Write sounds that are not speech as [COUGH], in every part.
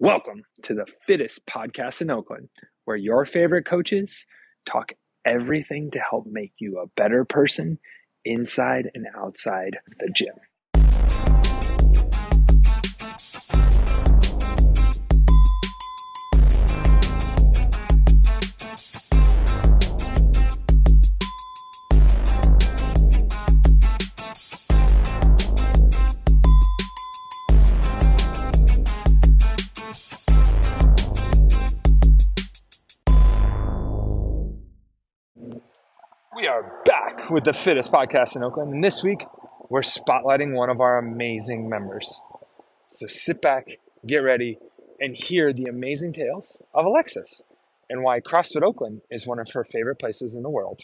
Welcome to the fittest podcast in Oakland, where your favorite coaches talk everything to help make you a better person inside and outside the gym. With the fittest podcast in Oakland, and this week we're spotlighting one of our amazing members. So sit back, get ready, and hear the amazing tales of Alexis and why CrossFit Oakland is one of her favorite places in the world.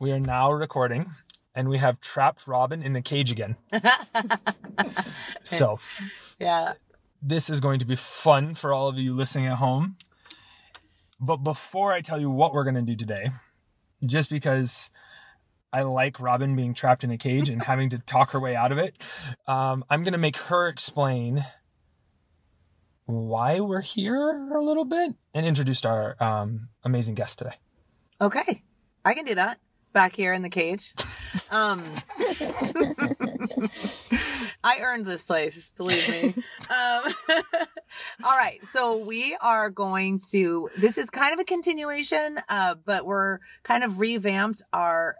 We are now recording, and we have trapped Robyn in a cage again. [LAUGHS] so, Yeah. this is going to be fun for all of you listening at home. But before I tell you what we're going to do today, just because I like Robyn being trapped in a cage and having to talk her way out of it, um, I'm going to make her explain why we're here a little bit and introduce our um, amazing guest today. Okay. I can do that. Back here in the cage. Um I earned this place, believe me. Um [LAUGHS] All right. So we are going to this is kind of a continuation, uh, but we're kind of revamped our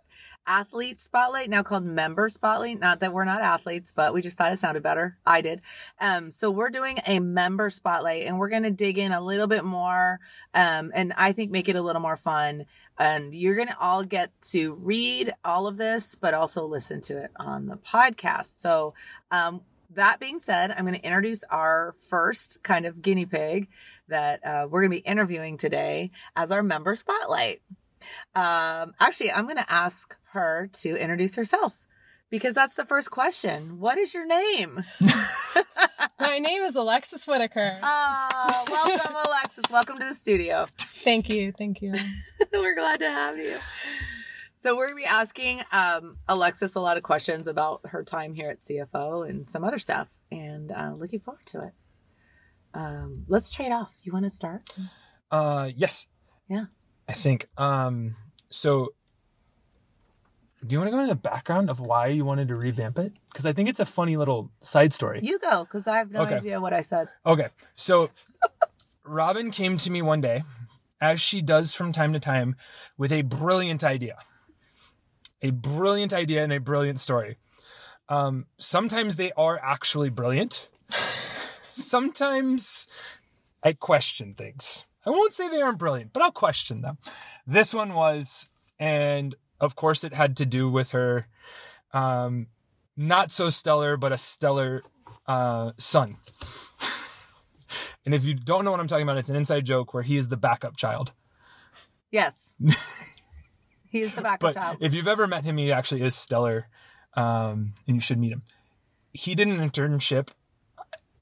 athlete spotlight now called member spotlight. Not that we're not athletes but we just thought it sounded better. I did. Um so we're doing a member spotlight and we're going to dig in a little bit more um and i think make it a little more fun. And you're going to all get to read all of this but also listen to it on the podcast. So um that being said i'm going to introduce our first kind of guinea pig that uh, we're going to be interviewing today as our member spotlight. Um actually i'm going to ask her to introduce herself because that's the first question what is your name [LAUGHS] My name is Alexis Whitaker. Ah, welcome alexis welcome to the studio Thank you, thank you. [LAUGHS] We're glad to have you. So we're gonna be asking um, Alexis a lot of questions about her time here at CFO and some other stuff, and uh, looking forward to it. Um, let's trade off. You want to start? Uh, yes. Yeah. I think. Um, so, do you want to go into the background of why you wanted to revamp it? Because I think it's a funny little side story. You go, because I have no Okay. idea what I said. Okay. So, [LAUGHS] Robyn came to me one day, as she does from time to time, with a brilliant idea. A brilliant idea and a brilliant story. Um, sometimes they are actually brilliant. Sometimes I question things. I won't say they aren't brilliant, but I'll question them. This one was, and of course, it had to do with her um, not so stellar, but a stellar uh, son. [LAUGHS] And if you don't know what I'm talking about, it's an inside joke where he is the backup child. Yes. [LAUGHS] He's the backup But child. if you've ever met him, he actually is stellar, um, and you should meet him. He did an internship,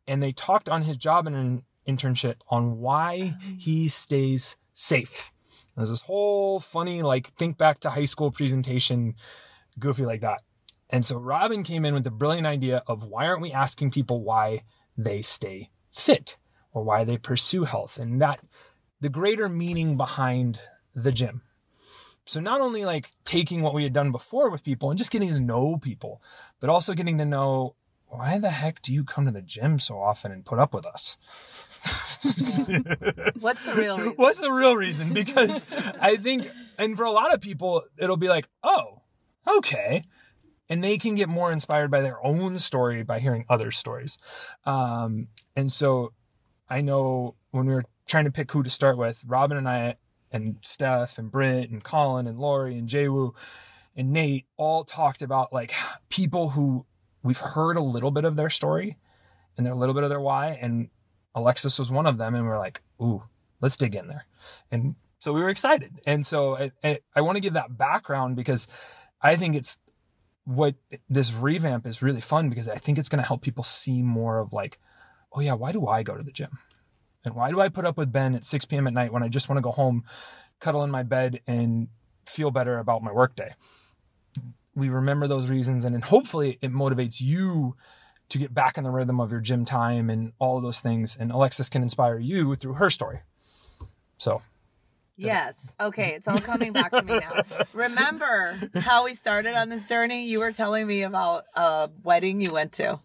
and they talked on his job and an internship on why he stays safe. There's this whole funny, like, think back to high school presentation, goofy like that. And so Robyn came in with the brilliant idea of why aren't we asking people why they stay fit or why they pursue health and that the greater meaning behind the gym. So not only like taking what we had done before with people and just getting to know people, but also getting to know why the heck do you come to the gym so often and put up with us? [LAUGHS] What's the real reason? What's the real reason? Because I think, and for a lot of people, it'll be like, oh, okay. And they can get more inspired by their own story by hearing other stories. Um, and so I know when we were trying to pick who to start with, Robyn and I, and Steph, and Britt, and Colin, and Lori, and Jaywu, and Nate all talked about like people who we've heard a little bit of their story and a little bit of their why. And Alexis was one of them. And we're like, ooh, let's dig in there. And so we were excited. And so I, I, I want to give that background because I think it's what this revamp is really fun because I think it's going to help people see more of like, oh yeah, why do I go to the gym? And why do I put up with Ben at 6 p.m. at night when I just want to go home cuddle in my bed and feel better about my workday. We remember those reasons, and then hopefully it motivates you to get back in the rhythm of your gym time and all of those things. And Alexis can inspire you through her story. So Yes. Okay. It's all coming back to me now. [LAUGHS] Remember how we started on this journey? You were telling me about a wedding you went to.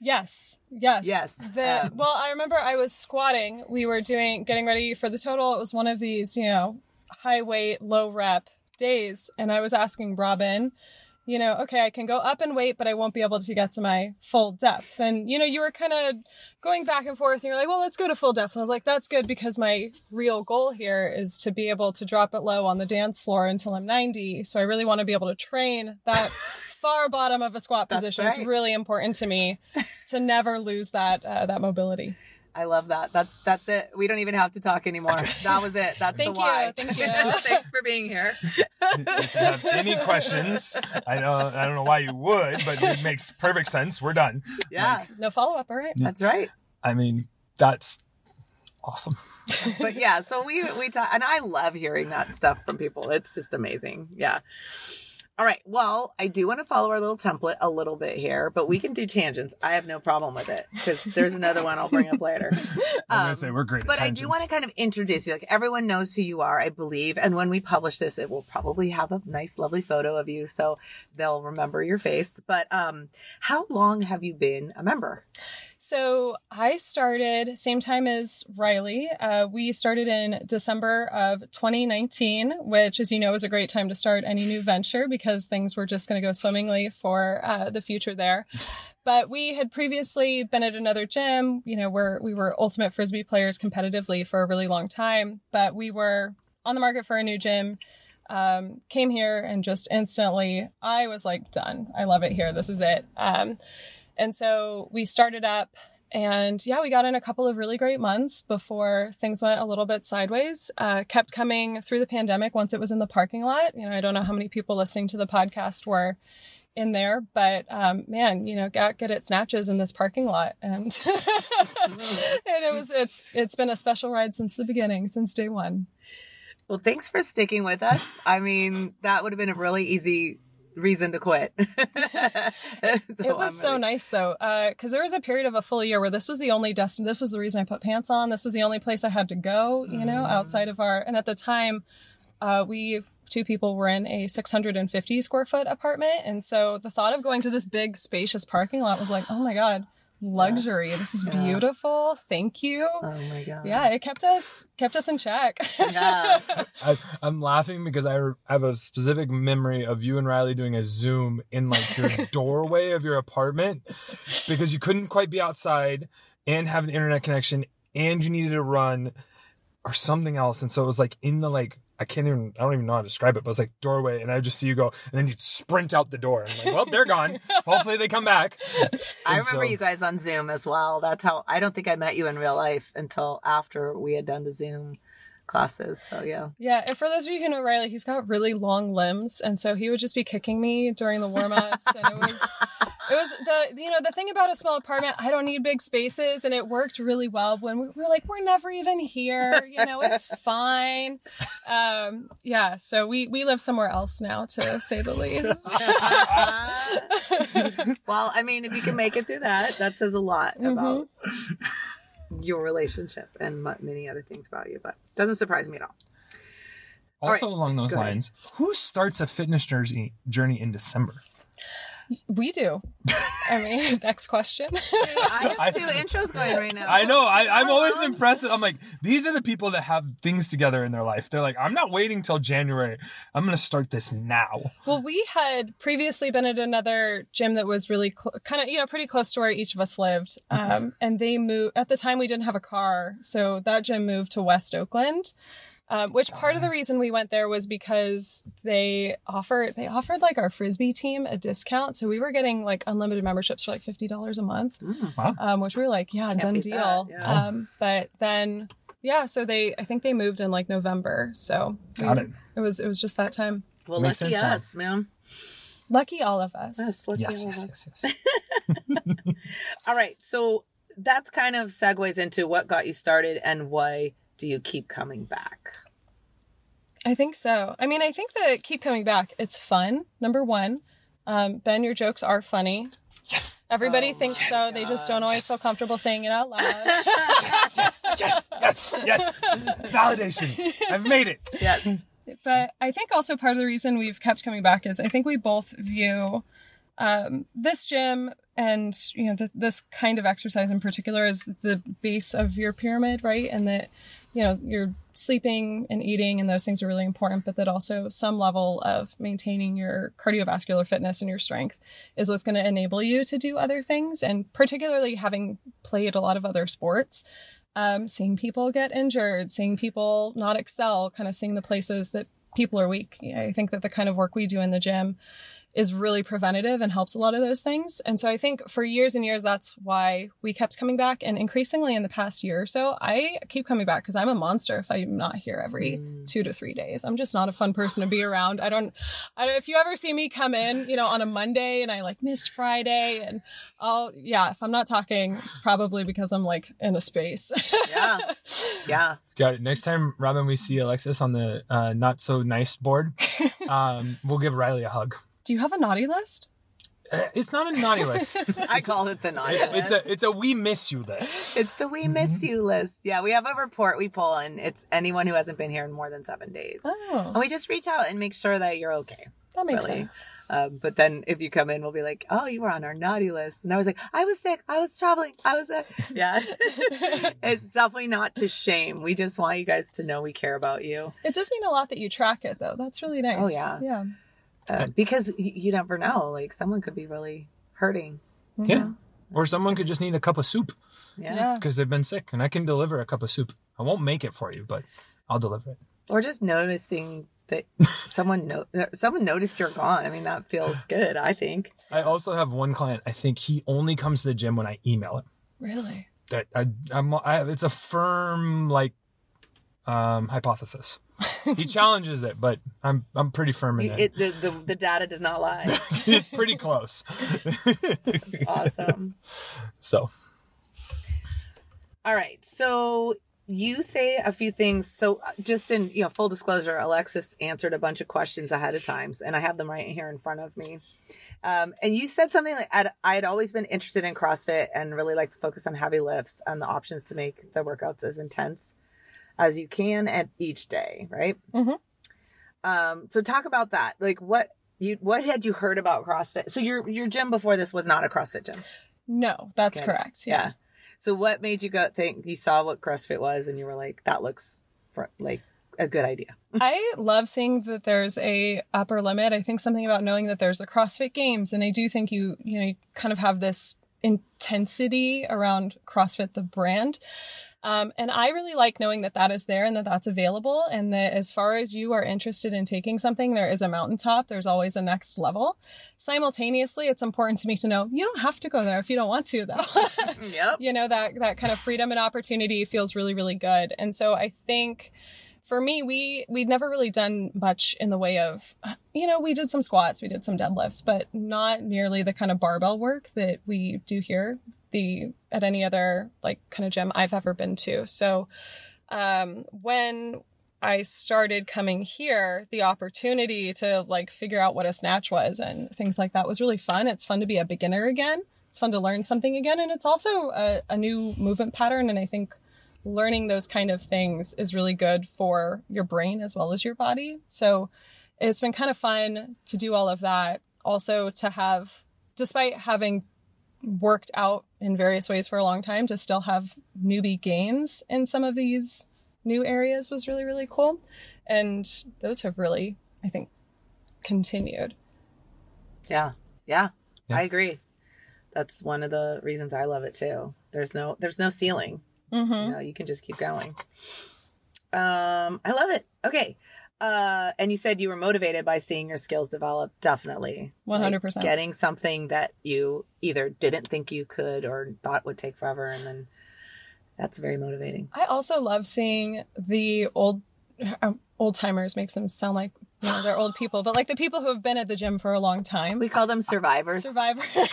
Yes. Yes. Yes, The, um, well, I remember I was squatting. We were doing getting ready for the total. It was one of these, you know, high weight, low rep days, and I was asking Robyn, you know, okay, I can go up and wait, but I won't be able to get to my full depth. And you know, you were kind of going back and forth, and you're like, well, let's go to full depth. And I was like, that's good because my real goal here is to be able to drop it low on the dance floor until I'm 90. So I really want to be able to train that. [LAUGHS] Far bottom of a squat position. right. It's really important to me to never lose that uh, that mobility. I love that. That's that's it. We don't even have to talk anymore. [LAUGHS] That was it. That's Thank the you. why. Thank you. [LAUGHS] Thanks for being here. if you have any questions, I know I don't know why you would, but it makes perfect sense. We're done. Yeah, No follow up. All right. that's right. I mean, that's awesome. [LAUGHS] But yeah, so we we talk, and I love hearing that stuff from people. It's just amazing. Yeah. All right. Well, I do want to follow our little template a little bit here, but we can do tangents. I have no problem with it because there's another one I'll bring up later. [LAUGHS] I'm Um, gonna say we're great. at But I do want to kind of introduce you. Like everyone knows who you are, I believe. And when we publish this, it will probably have a nice, lovely photo of you, so they'll remember your face. But um, how long have you been a member? So I started same time as Riley. Uh, we started in December of 2019, which, as you know, is a great time to start any new venture because things were just going to go swimmingly for uh, the future there. But we had previously been at another gym. You know, where we were ultimate frisbee players competitively for a really long time. But we were on the market for a new gym. Um, came here and just instantly, I was like, done. I love it here. This is it. Um, and so we started up and yeah, we got in a couple of really great months before things went a little bit sideways. Uh, kept coming through the pandemic once it was in the parking lot. You know, I don't know how many people listening to the podcast were in there, but um, man, you know, got good at snatches in this parking lot, and [LAUGHS] and it was it's it's been a special ride since the beginning, since day one. Well, thanks for sticking with us. I mean, that would have been a really easy reason to quit. [LAUGHS] it was so nice though, because there was a period of a full year where this was the only destin. This was the reason I put pants on. This was the only place I had to go. You know, outside of our. And at the time, uh, we two people were in a 650 square foot apartment, and so the thought of going to this big spacious parking lot was like, oh my god, luxury. This is Yeah. beautiful. Thank you. Oh my god. Yeah, it kept us kept us in check. Yeah. [LAUGHS] I, I'm laughing because I re- have a specific memory of you and Riley doing a Zoom in like your [LAUGHS] doorway of your apartment because you couldn't quite be outside and have an internet connection and you needed to run or something else. And so it was like in the like, I can't even, I don't even know how to describe it, but it was like doorway. And I just see you go and then you sprint out the door. I'm like, well, they're gone. Hopefully they come back. I remember so- you guys on Zoom as well. That's how I don't think I met you in real life until after we had done the Zoom classes. So yeah. Yeah, and for those of you who know Riley, he's got really long limbs, and so he would just be kicking me during the warm ups, and it was, it was the you know the thing about a small apartment. I don't need big spaces, and it worked really well when we were like, we're never even here, you know, it's [LAUGHS] fine. Um, yeah, so we we live somewhere else now, to say the least. [LAUGHS] well, I mean, if you can make it through that, that says a lot about your relationship and many other things about you. But doesn't surprise me at all. All Also right, along those go ahead. lines, who starts a fitness journey journey in December? We do. I mean, [LAUGHS] next question. I I- have [LAUGHS] two intros going right now. I know. I, I'm always impressed. I'm like, these are the people that have things together in their life. They're like, I'm not waiting till January. I'm going to start this now. Well, we had previously been at another gym that was really cl- kind of, you know, pretty close to where each of us lived. Um, and they moved, at the time, we didn't have a car. So that gym moved to West Oakland. Um, which part of the reason we went there was because they offered they offered like our frisbee team a discount, so we were getting like unlimited memberships for like fifty dollars a month, Mm. Wow. um, which we were like, yeah, Can't done deal. that, yeah. Um, but then, yeah, so they I think they moved in like November, so Got we- it. It was it was just that time. Well, Makes lucky sense now. us, man. Lucky all of us. Yes, lucky Yes, all yes, us. yes, yes. [LAUGHS] All right. So that's kind of segues into what got you started and why do you keep coming back? I think so. I mean, I think that keep coming back. It's fun. Number one, um, Ben, your jokes are funny. Yes. Everybody Oh thinks my so. They just don't always feel comfortable saying it out loud. [LAUGHS] Yes. Yes. Yes. Yes. Validation. I've made it. Yes. but I think also part of the reason we've kept coming back is I think we both view um, this gym and you know th- this kind of exercise in particular as the base of your pyramid, right? And that you know you're sleeping and eating and those things are really important, but that also some level of maintaining your cardiovascular fitness and your strength is what's going to enable you to do other things. And particularly having played a lot of other sports, um, seeing people get injured, seeing people not excel, kind of seeing the places that people are weak. I think that the kind of work we do in the gym is really preventative and helps a lot of those things. And so I think for years and years, that's why we kept coming back. And increasingly in the past year or so, I keep coming back because I'm a monster if I'm not here every two to three days. I'm just not a fun person to be around. I don't, I don't, if you ever see me come in, you know, on a Monday and I like miss Friday and I'll, yeah, if I'm not talking, it's probably because I'm like in a space. Yeah. [LAUGHS] Yeah. Got it. Next time, Robyn, we see Alexis on the uh, not so nice board, [LAUGHS] um, we'll give Riley a hug. Do you have a naughty list? Uh, It's not a naughty list. [LAUGHS] I call it the naughty It- it's a it's a we miss you list. It's the we miss you list. Yeah, we have a report we pull, and it's anyone who hasn't been here in more than seven days. Oh, And we just reach out and make sure that you're okay. that makes really. sense. Um, but then if you come in, we'll be like, "Oh, you were on our naughty list," and I was like, "I was sick. I was traveling. I was sick." [LAUGHS] Yeah, [LAUGHS] it's definitely not to shame. We just want you guys to know we care about you It does mean a lot that you track it, though. That's really nice. Oh, yeah. Yeah. Uh, because you never know. Like someone could be really hurting. Yeah. Or someone could just need a cup of soup Yeah. Yeah. because they've been sick, and I can deliver a cup of soup. I won't make it for you, but I'll deliver it. Or just noticing that [LAUGHS] someone no- someone noticed you're gone. I mean, that feels good. I think. I also have one client. I think he only comes to the gym when I email him. Really? That I, I'm, I, it's a firm like um, hypothesis. He challenges it, but I'm I'm pretty firm in it. It, the, the the data does not lie. [LAUGHS] it's pretty close. [LAUGHS] awesome. So All right. So you say a few things. So uh, just in you know full disclosure, Alexis answered a bunch of questions ahead of times, and I have them right here in front of me. Um, and you said something like I'd, I had always been interested in CrossFit and really like to focus on heavy lifts and the options to make the workouts as intense as you can at each day, right? Mhm. Um, so talk about that. Like what you what had you heard about CrossFit? So your your gym before this was not a CrossFit gym. No, that's Okay. correct. Yeah. Yeah. So what made you go think you saw what CrossFit was and you were like, that looks fr- like a good idea? [LAUGHS] I love seeing that there's a upper limit. I think something about knowing that there's the CrossFit Games, and I do think you you know you kind of have this intensity around CrossFit the brand. Um, and I really like knowing that that is there and that that's available, and that as far as you are interested in taking something, there is a mountaintop. There's always a next level. Simultaneously, it's important to me to know you don't have to go there if you don't want to, though. [LAUGHS] [LAUGHS] Yep. you know that that kind of freedom and opportunity feels really really good and so i think for me we we'd never really done much in the way of you know we did some squats we did some deadlifts but not nearly the kind of barbell work that we do here the at any other like kind of gym i've ever been to so um when I started coming here, the opportunity to like figure out what a snatch was and things like that was really fun. It's fun to be a beginner again. It's fun to learn something again. And it's also a, a new movement pattern. And I think learning those kind of things is really good for your brain as well as your body. So it's been kind of fun to do all of that. Also, to have, despite having worked out in various ways for a long time, to still have newbie gains in some of these new areas was really, really cool. And those have really, I think, continued. Yeah. yeah. Yeah. I agree. That's one of the reasons I love it too. There's no there's no ceiling. Mm-hmm. You know, you can just keep going. Um, I love it. Okay. Uh, and you said you were motivated by seeing your skills develop. Definitely, 100%. getting something that you either didn't think you could or thought would take forever, and then that's very motivating. I also love seeing the old uh, old timers makes them sound like you know they're old people, but like the people who have been at the gym for a long time. We call them survivors. survivors. [LAUGHS]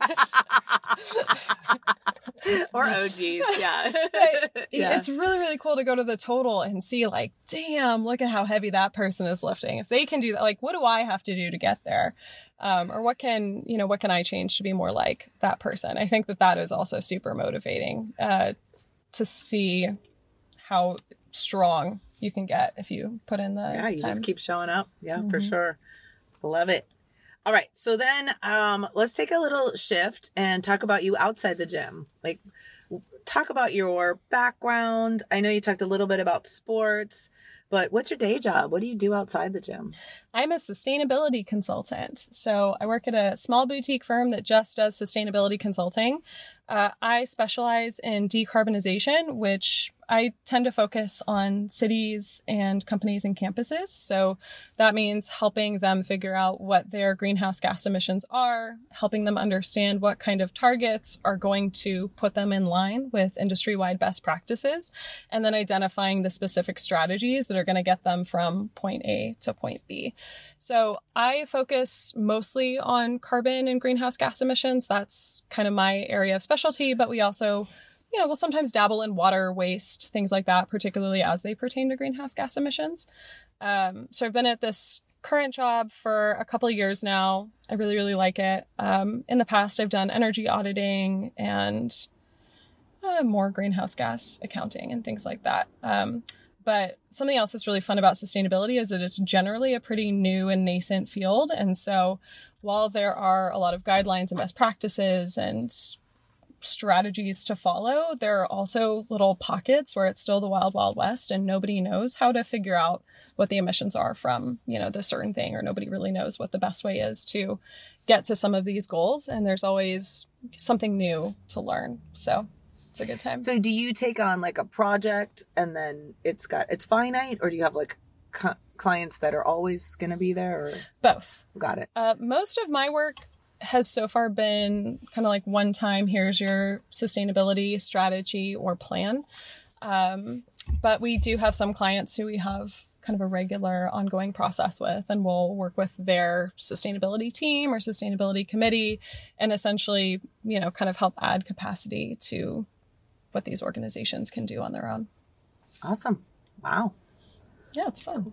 [LAUGHS] [LAUGHS] or OGs. [LAUGHS] Yeah. But [LAUGHS] yeah. It's really, really cool to go to the total and see, like, damn, look at how heavy that person is lifting. If they can do that, like, what do I have to do to get there? Um, or what can, you know, what can I change to be more like that person? I think that that is also super motivating uh, to see how strong you can get if you put in the yeah, you time. just keep showing up. Yeah, for Mhm. sure. Love it. All right. So then um let's take a little shift and talk about you outside the gym. Like talk about your background. I know you talked a little bit about sports, but what's your day job? What do you do outside the gym? I'm a sustainability consultant. So I work at a small boutique firm that just does sustainability consulting. Uh, I specialize in decarbonization, which I tend to focus on cities and companies and campuses. So that means helping them figure out what their greenhouse gas emissions are, helping them understand what kind of targets are going to put them in line with industry wide best practices, and then identifying the specific strategies that are going to get them from point A to point B. So I focus mostly on carbon and greenhouse gas emissions. That's kind of my area of specialty, but we also, you know, will sometimes dabble in water waste, things like that, particularly as they pertain to greenhouse gas emissions. Um, so I've been at this current job for a couple years now. I really, really like it. Um, in the past, I've done energy auditing and uh, more greenhouse gas accounting and things like that. Um, but something else that's really fun about sustainability is that it's generally a pretty new and nascent field. And so while there are a lot of guidelines and best practices and strategies to follow, there are also little pockets where it's still the wild, wild west and nobody knows how to figure out what the emissions are from, you know, the certain thing, or nobody really knows what the best way is to get to some of these goals. And there's always something new to learn. So it's a good time. So do you take on like a project and then it's got it's finite or do you have like c- clients that are always going to be there or Both. got it. Uh, most of my work has so far been kind of like one time here's your sustainability strategy or plan. Um, but we do have some clients who we have kind of a regular ongoing process with, and we'll work with their sustainability team or sustainability committee and essentially, you know, kind of help add capacity to what these organizations can do on their own. Awesome. Wow. Yeah, it's fun.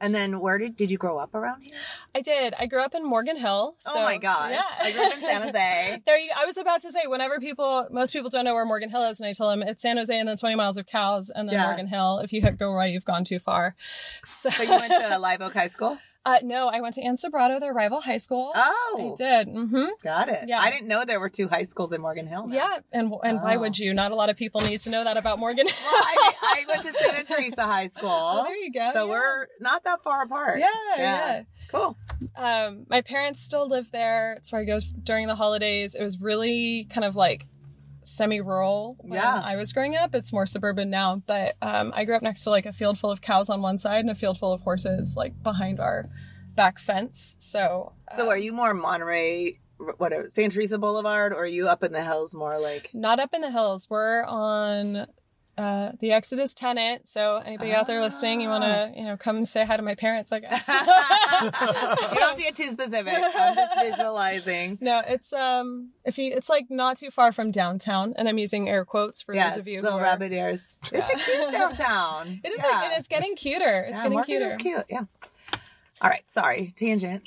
And then where did did you grow up around here? I did. I grew up in Morgan Hill. oh my gosh. Yeah. I grew up in San [LAUGHS] Jose. There you, I was about to say, whenever people, most people don't know where Morgan Hill is, and I tell them it's San Jose and then 20 miles of cows and then Yeah. Morgan Hill. If you hit go right, you've gone too far. So, So you went to Live Oak High School? Uh, no, I went to Ann Sobrato, their rival high school. Oh. I did. Mm-hmm. Got it. Yeah. I didn't know there were two high schools in Morgan Hill. now. Yeah. And, and why Oh. would you? Not a lot of people need to know that about Morgan Hill. Well, I, [LAUGHS] I went to Santa Teresa High School. Oh, there you go. So yeah. we're not that far apart. Yeah, Yeah. yeah. Cool. um, my parents still live there. It's where I go during the holidays. It was really kind of like semi-rural when Yeah. I was growing up. It's more suburban now, but um, I grew up next to like a field full of cows on one side and a field full of horses like behind our back fence. So, So are you more Monterey, whatever, Santa Teresa Boulevard, or are you up in the hills more like? not up in the hills. We're on uh, the Exodus tenant. So anybody out there listening, you want to you know come say hi to my parents, I guess. [LAUGHS] you don't have to get too specific. I'm just [LAUGHS] visualizing. No, it's um if you it's like not too far from downtown, and I'm using air quotes for Yes, those of you little who are, rabbit ears. It's a cute [LAUGHS] downtown. It is yeah. like and it's getting cuter. It's yeah, getting Morgan cuter. is cute. Yeah. All right. Sorry, tangent.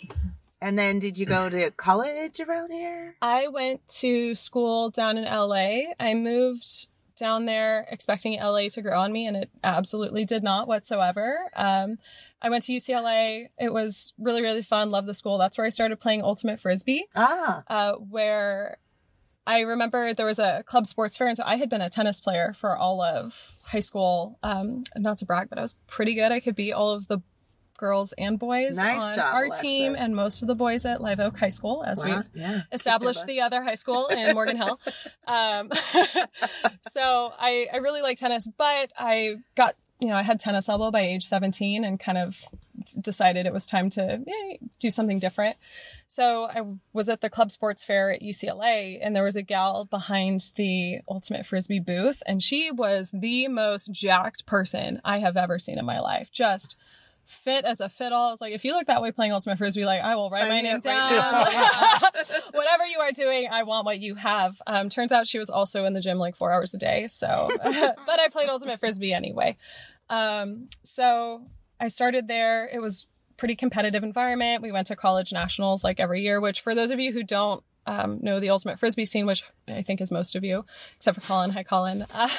And then, did you go to college around here? I went to school down in LA. I moved down there expecting LA to grow on me, and it absolutely did not whatsoever. Um, I went to UCLA. It was really, really fun. Loved the school. That's where I started playing Ultimate Frisbee. Ah, uh, where I remember there was a club sports fair, and so I had been a tennis player for all of high school. Um, not to brag, but I was pretty good. I could beat all of the girls and boys Nice on job, our Alexis. team and most of the boys at Live Oak High School, as wow. we've yeah. established the other high school in [LAUGHS] Morgan Hill. Um, [LAUGHS] so I, I really like tennis, but I got, you know, I had tennis elbow by age 17 and kind of decided it was time to eh, do something different. So I was at the club sports fair at UCLA and there was a gal behind the Ultimate Frisbee booth and she was the most jacked person I have ever seen in my life. Just fit as a fiddle. I was like, if you look that way playing ultimate frisbee, like I will write Sign my name right down. [LAUGHS] [LAUGHS] Whatever you are doing, I want what you have. Um, turns out she was also in the gym like four hours a day. So, [LAUGHS] but I played ultimate frisbee anyway. Um, so I started there. It was pretty competitive environment. We went to college nationals like every year, which for those of you who don't um, know the ultimate frisbee scene, which I think is most of you, except for Colin. Hi, Colin. Uh,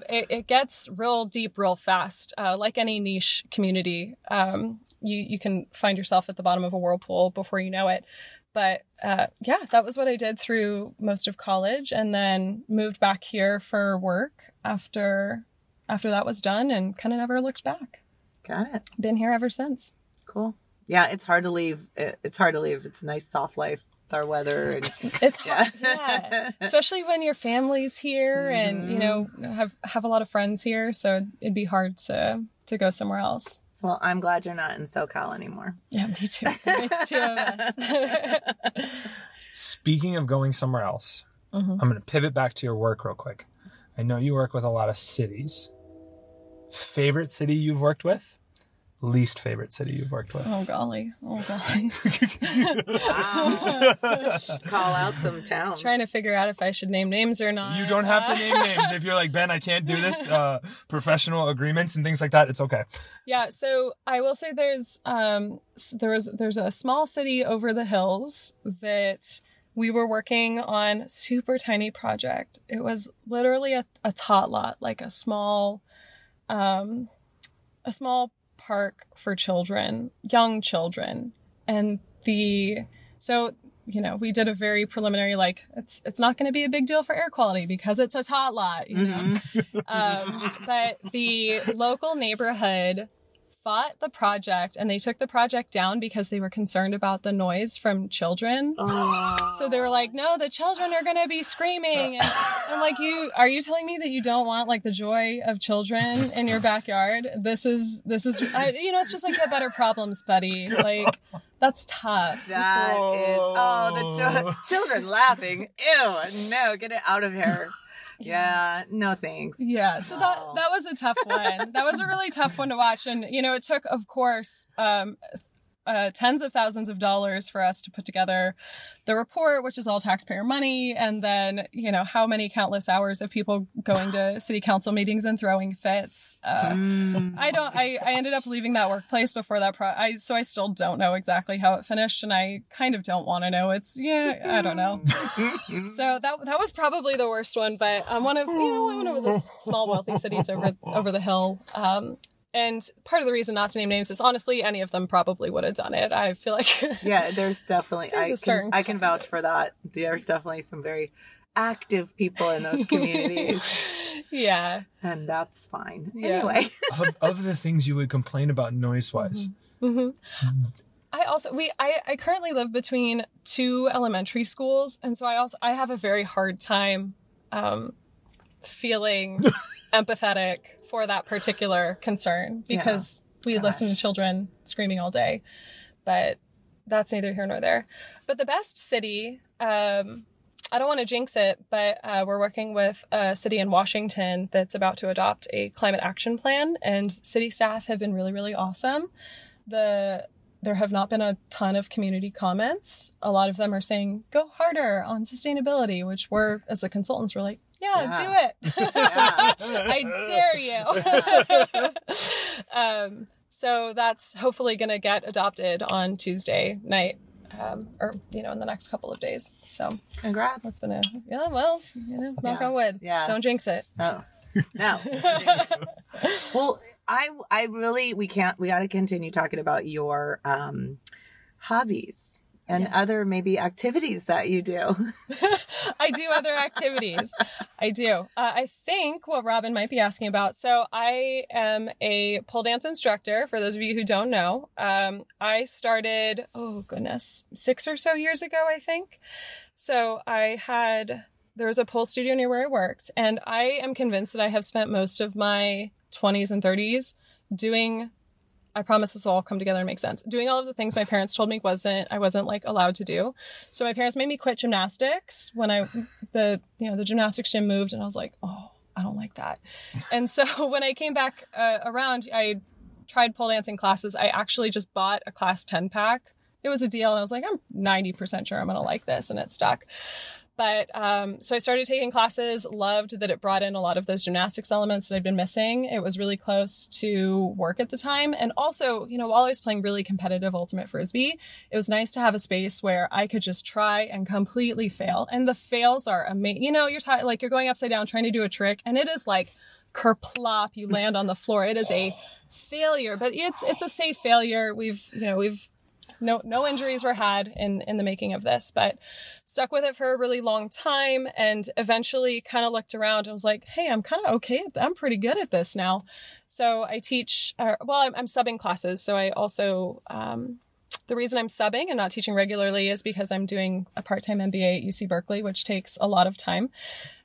[LAUGHS] it, it gets real deep real fast. Uh, like any niche community, um, you you can find yourself at the bottom of a whirlpool before you know it. But uh, yeah, that was what I did through most of college, and then moved back here for work after after that was done, and kind of never looked back. Got it. Been here ever since. Cool. Yeah, it's hard to leave. It- It's hard to leave. It's a nice soft life with our weather and [LAUGHS] It's Yeah. hard, yeah. Especially when your family's here and you know have have a lot of friends here, so it'd be hard to to go somewhere else. well, I'm glad you're not in SoCal anymore. Yeah, me too. It makes two of us. [LAUGHS] Speaking of going somewhere else, Mhm. I'm going to pivot back to your work real quick. I know you work with a lot of cities. Favorite city you've worked with? Least favorite city you've worked with? oh golly, oh golly. [LAUGHS] [LAUGHS] Wow. [LAUGHS] Call out some towns. Trying to figure out if I should name names or not. You don't have to Uh, name names. If you're like, Ben, I can't do this, uh, professional agreements and things like that, it's okay. Yeah, so I will say there's um there was there's a small city over the hills that we were working on super tiny project. It was literally a, a tot lot, like a small um a small park for children, young children. And the so you know, we did a very preliminary like it's it's not going to be a big deal for air quality because it's a tot lot, you know. Um, but the local neighborhood fought the project and they took the project down because they were concerned about the noise from children. Oh. So they were like, "No, the children are going to be screaming." And I'm like, "You are you telling me that you don't want like the joy of children in your backyard? This is this is I, you know, it's just like get better problems, buddy. Like that's tough." That is oh the cho- children laughing. Ew, no, get it out of here. Yeah, no thanks. Yeah, so that Oh. that was a tough one. that was a really tough one to watch, and you know, it took, of course, um, uh, tens of thousands of dollars for us to put together the report, which is all taxpayer money, and then you know how many countless hours of people going to [SIGHS] city council meetings and throwing fits. Uh, Mm. I don't. I, I ended up leaving that workplace before that. Pro- I so I still don't know exactly how it finished, and I kind of don't want to know. It's yeah, I don't know. [LAUGHS] So that that was probably the worst one, but I'm one of you know one of the small wealthy cities over over the hill. Um, and part of the reason not to name names is honestly any of them probably would have done it. I feel like [LAUGHS] Yeah, there's definitely There's I a certain I can vouch for that. There's definitely some very active people in those [LAUGHS] communities, yeah, and that's fine. Yeah. Anyway, of, of the things you would complain about noise wise, hmm I also we I, I currently live between two elementary schools, and so I also I have a very hard time um, feeling [LAUGHS] empathetic for that particular concern because we listen to children screaming all day, but that's neither here nor there. But the best city, um, I don't want to jinx it, but uh, we're working with a city in Washington that's about to adopt a climate action plan, and city staff have been really, really awesome. The there have not been a ton of community comments. A lot of them are saying go harder on sustainability, which we're as the consultants we're like, yeah, Yeah. do it. [LAUGHS] I dare you. [LAUGHS] um, so that's hopefully going to get adopted on Tuesday night, um, or you know, in the next couple of days. So congrats. that's been a yeah. Well, you know, knock Yeah. on wood. Yeah. Don't jinx it. No, no. [LAUGHS] well, I I really we can't we got to continue talking about your um hobbies and Yes. other maybe activities that you do. [LAUGHS] I do other activities. I do. Uh, I think what Robyn might be asking about. So I am a pole dance instructor. For those of you who don't know, um, I started. Oh goodness, six or so years ago, I think. So I had there was a pole studio near where I worked, and I am convinced that I have spent most of my 20s and 30s doing I promise this will all come together and make sense. Doing all of the things my parents told me wasn't I wasn't like allowed to do. So my parents made me quit gymnastics when I the you know the gymnastics gym moved and I was like, "Oh, I don't like that." And so [LAUGHS] when I came back uh, around, I tried pole dancing classes. I actually just bought a class 10 pack. It was a deal, and I was like, I'm 90% sure I'm going to like this, and it stuck. But um, so I started taking classes, loved that it brought in a lot of those gymnastics elements that I'd been missing. It was really close to work at the time. And also, you know, while I was playing really competitive Ultimate Frisbee, it was nice to have a space where I could just try and completely fail. And the fails are amazing. You know, you're t- like, you're going upside down trying to do a trick, and it is like, kerplop, you land on the floor. It is a failure, but it's it's a safe failure. We've you know we've no no injuries were had in in the making of this but stuck with it for a really long time and eventually kind of looked around and was like hey i'm kind of okay. I'm pretty good at this now. So i teach uh, well I'm, I'm, subbing classes. So i also um, the reason i'm subbing and not teaching regularly is because i'm doing a part-time mba at uc berkeley which takes a lot of time.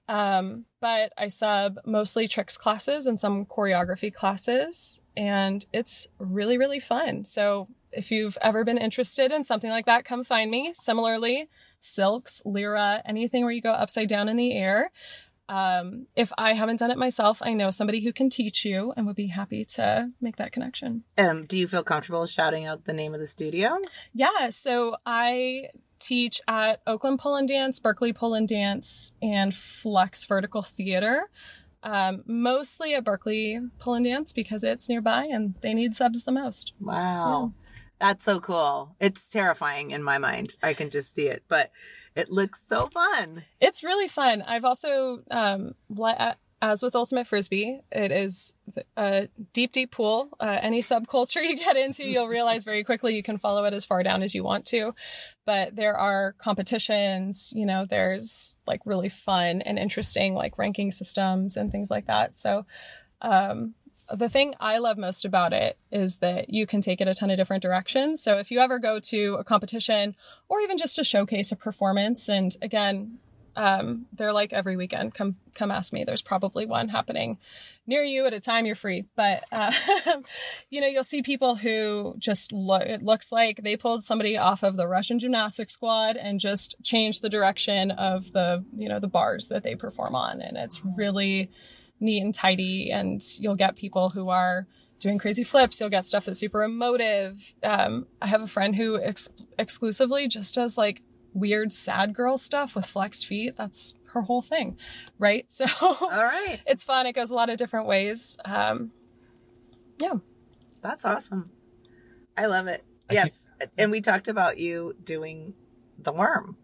Um, but I sub mostly tricks classes and some choreography classes, and it's really, really fun. So if you've ever been interested in something like that, come find me. Similarly, silks, lyra, anything where you go upside down in the air. Um, if I haven't done it myself, I know somebody who can teach you and would be happy to make that connection. Um, do you feel comfortable shouting out the name of the studio? Yeah, so I teach at Oakland Pole and Dance, Berkeley Pole and Dance, and Flex Vertical Theater. Um, mostly at Berkeley Pole and Dance because it's nearby and they need subs the most. Wow. That's so cool. It's terrifying in my mind. I can just see it, but it looks so fun. It's really fun. I've also, um, as with Ultimate Frisbee, it is a deep, deep pool. Uh, any subculture [LAUGHS] you get into, you'll realize very quickly you can follow it as far down as you want to. But there are competitions, you know, there's like really fun and interesting like ranking systems and things like that. So, um, the thing I love most about it is that you can take it a ton of different directions. So if you ever go to a competition or even just to showcase a performance, and again, um, they're like every weekend. Come, come ask me. There's probably one happening near you at a time you're free. But uh, [LAUGHS] you know, you'll see people who just look. It looks like they pulled somebody off of the Russian gymnastics squad and just changed the direction of the you know the bars that they perform on, and it's really neat and tidy and you'll get people who are doing crazy flips you'll get stuff that's super emotive um, i have a friend who ex- exclusively just does like weird sad girl stuff with flexed feet that's her whole thing right? [LAUGHS] So all right. it's fun it goes a lot of different ways um, yeah. That's awesome. I love it. I yes and we talked about you doing the worm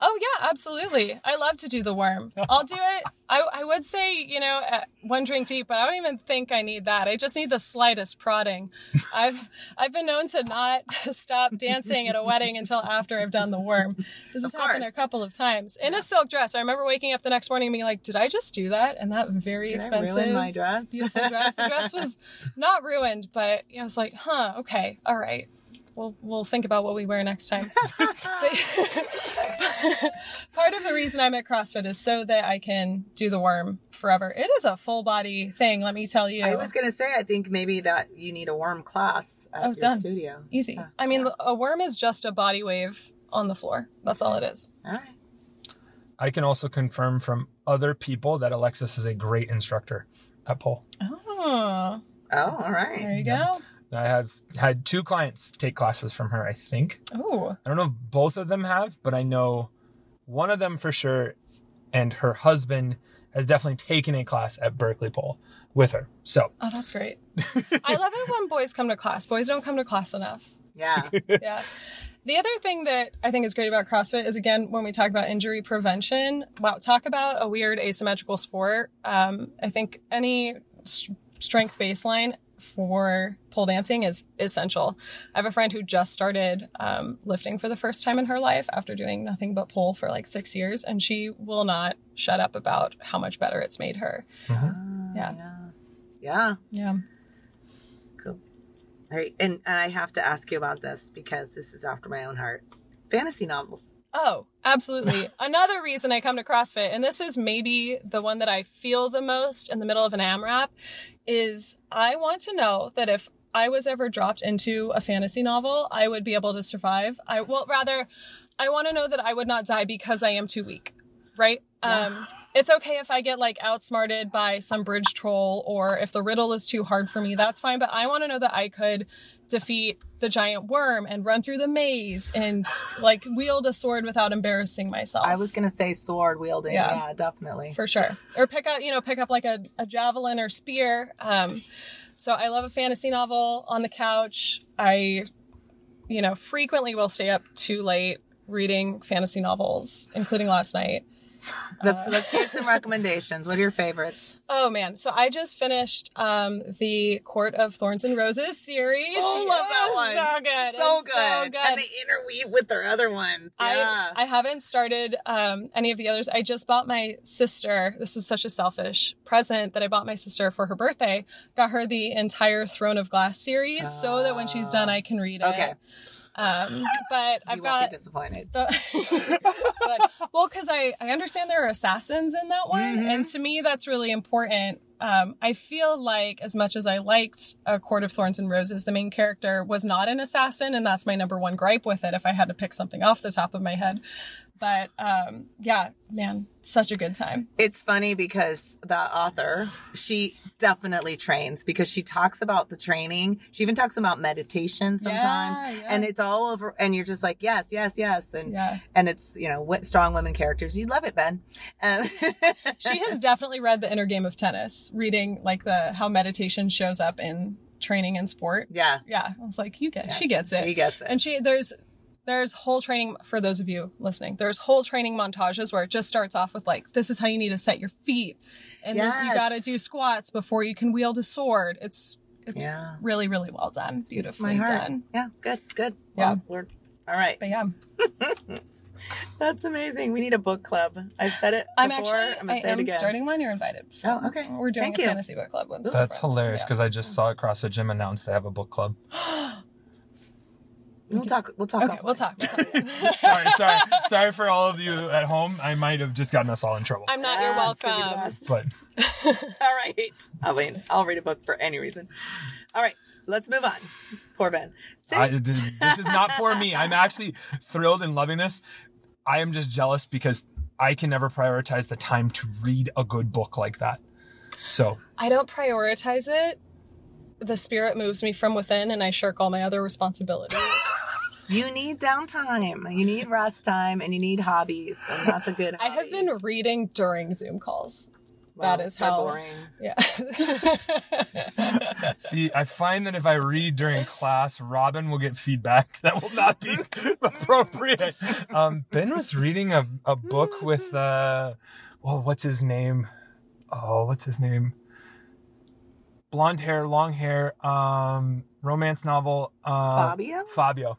Oh yeah, absolutely. I love to do the worm. [LAUGHS] I'll do it. I, I would say, you know, uh, one drink deep, but I don't even think I need that. I just need the slightest prodding. [LAUGHS] I've I've been known to not [LAUGHS] stop dancing at a wedding until after I've done the worm. This has happened a couple of times in a silk dress. I remember waking up the next morning and being like, "Did I just do that?" And that very Did expensive, my dress? beautiful dress. The dress was not ruined, but I was like, "Huh, okay, all right." We'll we'll think about what we wear next time. [LAUGHS] part of the reason I'm at CrossFit is so that I can do the worm forever. It is a full body thing, let me tell you. I was gonna say I think maybe that you need a worm class at oh, your done. studio. Easy. Yeah. I mean, yeah. a worm is just a body wave on the floor. That's all it is. All right. I can also confirm from other people that Alexis is a great instructor at pole. Oh. Oh, all right. There you yeah. go. I have had two clients take classes from her, I think. Oh. I don't know if both of them have, but I know one of them for sure, and her husband has definitely taken a class at Berkeley Pole with her. So. Oh, that's great. [LAUGHS] I love it when boys come to class. Boys don't come to class enough. Yeah. [LAUGHS] yeah. The other thing that I think is great about CrossFit is again when we talk about injury prevention. Wow, talk about a weird asymmetrical sport. Um, I think any st- strength baseline for pole dancing is essential. I have a friend who just started um, lifting for the first time in her life after doing nothing but pole for like six years, and she will not shut up about how much better it's made her. Mm-hmm. Yeah. yeah. Yeah. Yeah. Cool. All right. And, and I have to ask you about this because this is after my own heart. Fantasy novels. Oh, absolutely. [LAUGHS] Another reason I come to CrossFit, and this is maybe the one that I feel the most in the middle of an AMRAP, is I want to know that if I was ever dropped into a fantasy novel, I would be able to survive. I well rather I want to know that I would not die because I am too weak. right? Um, it's okay if I get like outsmarted by some bridge troll or if the riddle is too hard for me, that's fine. But I want to know that I could defeat the giant worm and run through the maze and like wield a sword without embarrassing myself. I was gonna say sword wielding. Yeah. Yeah, definitely. for sure. Or pick up, you know, pick up like a, a javelin or spear. Um, so I love a fantasy novel on the couch. I, you know, frequently will stay up too late reading fantasy novels, including last night. Let's let's hear some recommendations. What are your favorites? Oh man, so I just finished um the Court of Thorns and Roses series. Oh, love that one. So good. So It's good. So good. And they interweave with their other ones. Yeah. I, I haven't started um, any of the others. I just bought my sister. This is such a selfish present that I bought my sister for her birthday. Got her the entire Throne of Glass series so that when she's done, I can read it. Okay. Um, [LAUGHS] but I've got be disappointed. the, [LAUGHS] but, well, because I, I understand there are assassins in that one. Mhm. And to me, that's really important. Um, I feel like, as much as I liked A Court of Thorns and Roses, the main character was not an assassin. And that's my number one gripe with it if I had to pick something off the top of my head. But um, yeah, man, such a good time. It's funny because the author, she definitely trains because she talks about the training. She even talks about meditation sometimes. Yeah, yeah. And it's all over and you're just like, yes, yes, yes. And Yeah. and it's, you know, strong women characters. You'd love it, Ben. Um, [LAUGHS] She has definitely read The Inner Game of Tennis, reading like the how meditation shows up in training and sport. yeah. Yeah, I was like, you get, she gets it. She gets it. and she there's there's whole training for those of you listening there's whole training montages where it just starts off with like this is how you need to set your feet and this, you got to do squats before you can wield a sword it's it's Yeah. really really well done It's beautifully done Yeah, good, good. Yeah. Well, we're all right. but yeah [LAUGHS] That's amazing. We need a book club. I've said it i'm before. actually I'm gonna i say it am again. starting one you're invited So Oh, okay. we're doing Thank a you. fantasy book club with That's friends. hilarious Yeah. because I just saw at CrossFit Gym announce they have a book club. [GASPS] [GASPS] [GASPS] We'll talk. We'll talk. okay we'll talk, we'll talk. sorry, sorry, sorry for all of you at home. I might have just gotten us all in trouble. i'm not Yeah, you're ah, it's be welcome. But [LAUGHS] All right. I mean, I'll read a book for any reason. All right, let's move on. Poor Ben. I, this, this is not for me. I'm actually thrilled and loving this. I am just jealous because I can never prioritize the time to read a good book like that. So i don't prioritize it the spirit moves me from within and i shirk all my other responsibilities you need downtime. You need rest time, and you need hobbies, and that's a good. I have been reading during Zoom calls. Well, that is how- boring. Yeah. [LAUGHS] See, I find that if I read during class, Robyn will get feedback [LAUGHS] that will not be [LAUGHS] appropriate. Um, ben was reading a, a book with, uh, oh, what's his name? Oh, what's his name? Blonde hair, long hair, um, romance novel. Uh, Fabio? Fabio.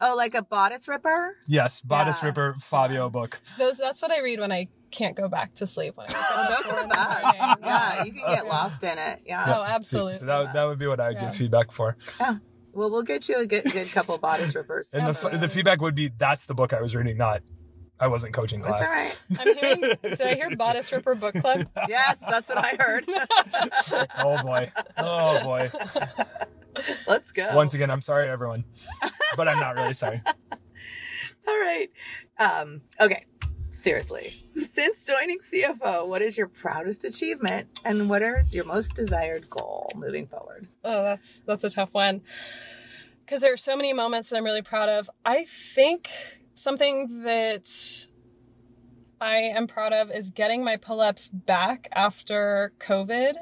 Oh, like a bodice ripper. Yes, Bodice Yeah. Ripper Fabio book. Those that's what I read when I can't go back to sleep when I wake Oh, up. those four are in the the best. morning. Yeah, you can get lost in it. Yeah. Oh, absolutely. So that, that would be what I would Yeah. give feedback for. Yeah. Well, we'll get you a good, good couple bodice rippers. And the, f- the feedback would be that's the book I was reading, not I wasn't coaching That's class. all right. I'm hearing did I hear Bodice Ripper Book Club? [LAUGHS] Yes, that's what I heard. [LAUGHS] Oh boy. Oh boy. Let's go. Once again, I'm sorry, everyone. But I'm not really sorry. [LAUGHS] All right. Um, okay. Seriously. Since joining CFO, what is your proudest achievement and what is your most desired goal moving forward? Oh, that's that's a tough one. Because there are so many moments that I'm really proud of. I think something that I am proud of is getting my pull-ups back after COVID.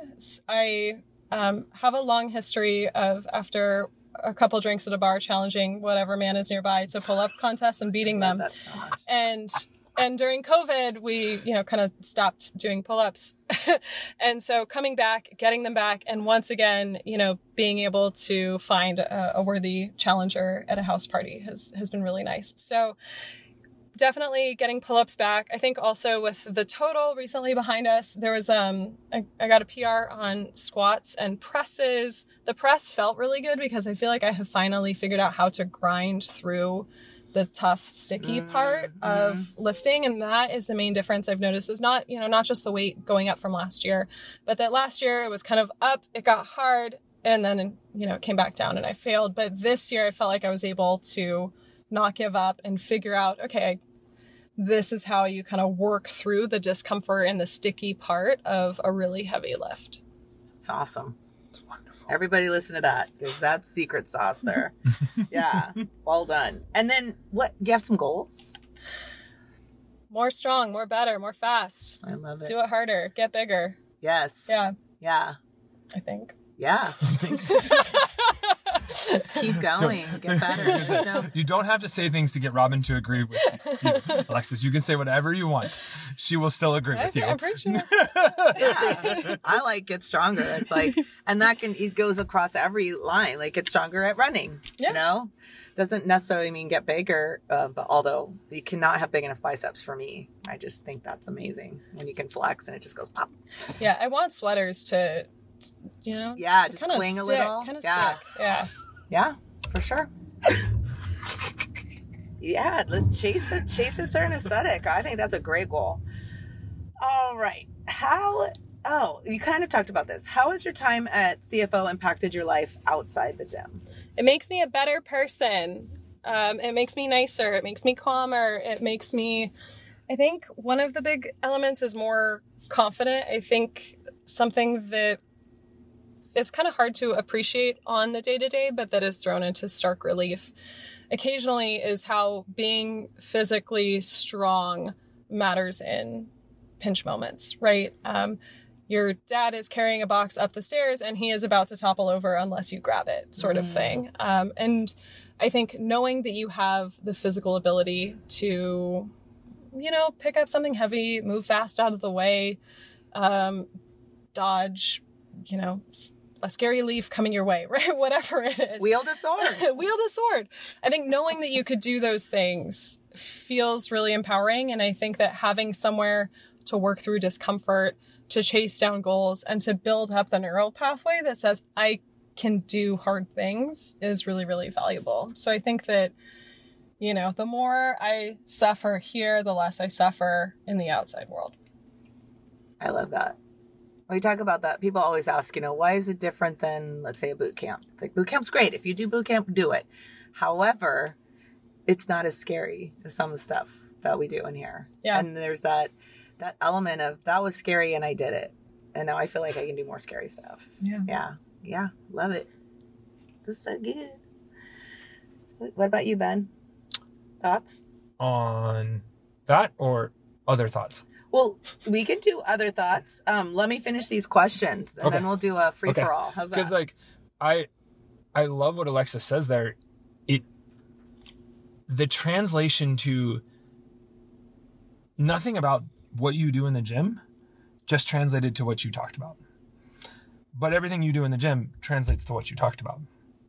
I um, have a long history of after a couple drinks at a bar challenging whatever man is nearby to pull up contests and beating them so and and during covid we you know kind of stopped doing pull-ups. [LAUGHS] And so coming back getting them back and once again you know being able to find a, a worthy challenger at a house party has has been really nice. So definitely getting pull-ups back. I think also with the total recently behind us there was um I, I got a pr on squats and presses. The press felt really good because i feel like i have finally figured out how to grind through the tough sticky mm-hmm, part of mm-hmm. lifting and that is the main difference i've noticed is not you know not just the weight going up from last year but that last year it was kind of up it got hard and then you know it came back down and i failed but this year i felt like i was able to not give up and figure out okay this is how you kind of work through the discomfort and the sticky part of a really heavy lift. It's awesome. It's wonderful. Everybody listen to that because that's secret sauce there. [LAUGHS] yeah. Well done. And then what? Do you have some goals? More strong, more better, more fast. I love it. Do it harder, get bigger. Yes. Yeah, Yeah. I think. Yeah. [LAUGHS] [LAUGHS] Just keep [LAUGHS] going. Get [LAUGHS] better. No. You don't have to say things to get Robyn to agree with you. Alexis, you can say whatever you want. She will still agree I with you. I'm pretty sure. yeah. I like get stronger. It's like, and that can, it goes across every line. Like get stronger at running, Yeah. you know? Doesn't necessarily mean get bigger, uh, but although you cannot have big enough biceps for me, I just think that's amazing when you can flex and it just goes pop. Yeah, I want sweaters to, you know, Yeah, just kinda cling a little. Kinda Yeah. stick. Yeah. Yeah, for sure. yeah, let's chase it. Chase a certain aesthetic. I think that's a great goal. All right. How? Oh, you kind of talked about this. How has your time at CFO impacted your life outside the gym? It makes me a better person. Um, it makes me nicer. It makes me calmer. It makes me, I think one of the big elements is more confident. I think something that is kind of hard to appreciate on the day to day, but that is thrown into stark relief occasionally is how being physically strong matters in pinch moments, right? Um, your dad is carrying a box up the stairs and he is about to topple over unless you grab it, sort of thing. Um, and I think knowing that you have the physical ability to, you know, pick up something heavy, move fast out of the way, um, dodge, you know, s- a scary leaf coming your way, [LAUGHS] right? Whatever it is Wield a sword. [LAUGHS] wield a sword. I think knowing that you could do those things feels really empowering. And I think that having somewhere to work through discomfort, to chase down goals, and to build up the neural pathway that says, I can do hard things is really, really valuable. So I think that, you know, the more I suffer here, the less I suffer in the outside world. I love that. When we talk about that, people always ask, you know, why is it different than, let's say, a boot camp? It's like boot camp's great. If you do boot camp, do it. However, it's not as scary as some of the stuff that we do in here. Yeah. And there's that that element of that was scary and I did it. And now I feel like I can do more scary stuff. Yeah. Yeah. Yeah. Love it. This is so good. What about you, Ben? Thoughts? On that or other thoughts? Well, we can do other thoughts. Um, let me finish these questions and Okay. then we'll do a free Okay. for all. How's Because like I I love what Alexa says there. It the translation to nothing about what you do in the gym just translated to what you talked about. But everything you do in the gym translates to what you talked about.